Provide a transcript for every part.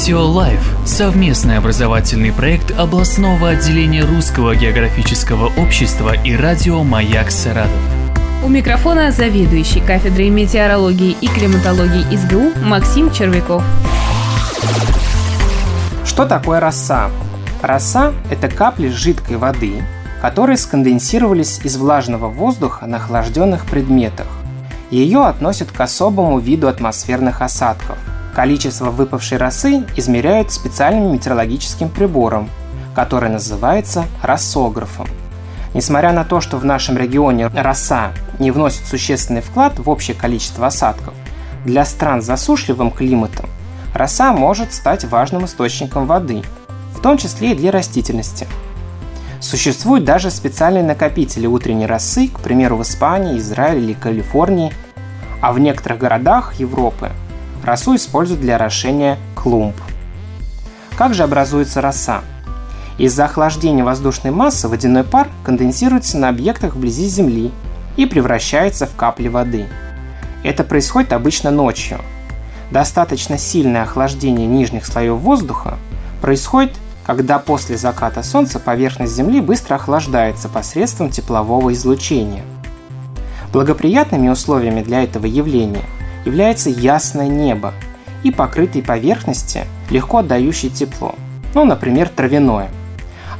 Радио Лайф – совместный образовательный проект областного отделения Русского географического общества и радио «Маяк Саратов». У микрофона заведующий кафедрой метеорологии и климатологии СГУ Максим Червяков. Что такое роса? Роса – это капли жидкой воды, которые сконденсировались из влажного воздуха на охлажденных предметах. Ее относят к особому виду атмосферных осадков. Количество выпавшей росы измеряют специальным метеорологическим прибором, который называется рассографом. Несмотря на то, что в нашем регионе роса не вносит существенный вклад в общее количество осадков, для стран с засушливым климатом роса может стать важным источником воды, в том числе и для растительности – Существуют даже специальные накопители утренней росы, к примеру, в Испании, Израиле или Калифорнии, а в некоторых городах Европы росу используют для орошения клумб. Как же образуется роса? Из-за охлаждения воздушной массы водяной пар конденсируется на объектах вблизи Земли и превращается в капли воды. Это происходит обычно ночью. Достаточно сильное охлаждение нижних слоев воздуха происходит когда после заката Солнца поверхность Земли быстро охлаждается посредством теплового излучения. Благоприятными условиями для этого явления является ясное небо и покрытые поверхности, легко отдающие тепло, ну, например, травяное.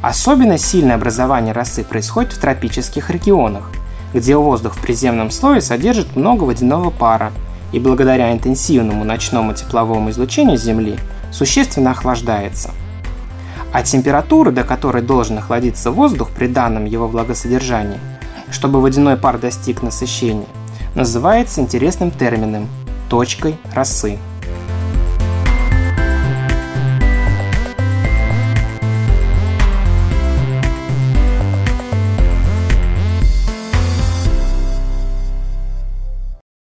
Особенно сильное образование росы происходит в тропических регионах, где воздух в приземном слое содержит много водяного пара и благодаря интенсивному ночному тепловому излучению Земли существенно охлаждается – а температура, до которой должен охладиться воздух при данном его влагосодержании, чтобы водяной пар достиг насыщения, называется интересным термином – точкой росы.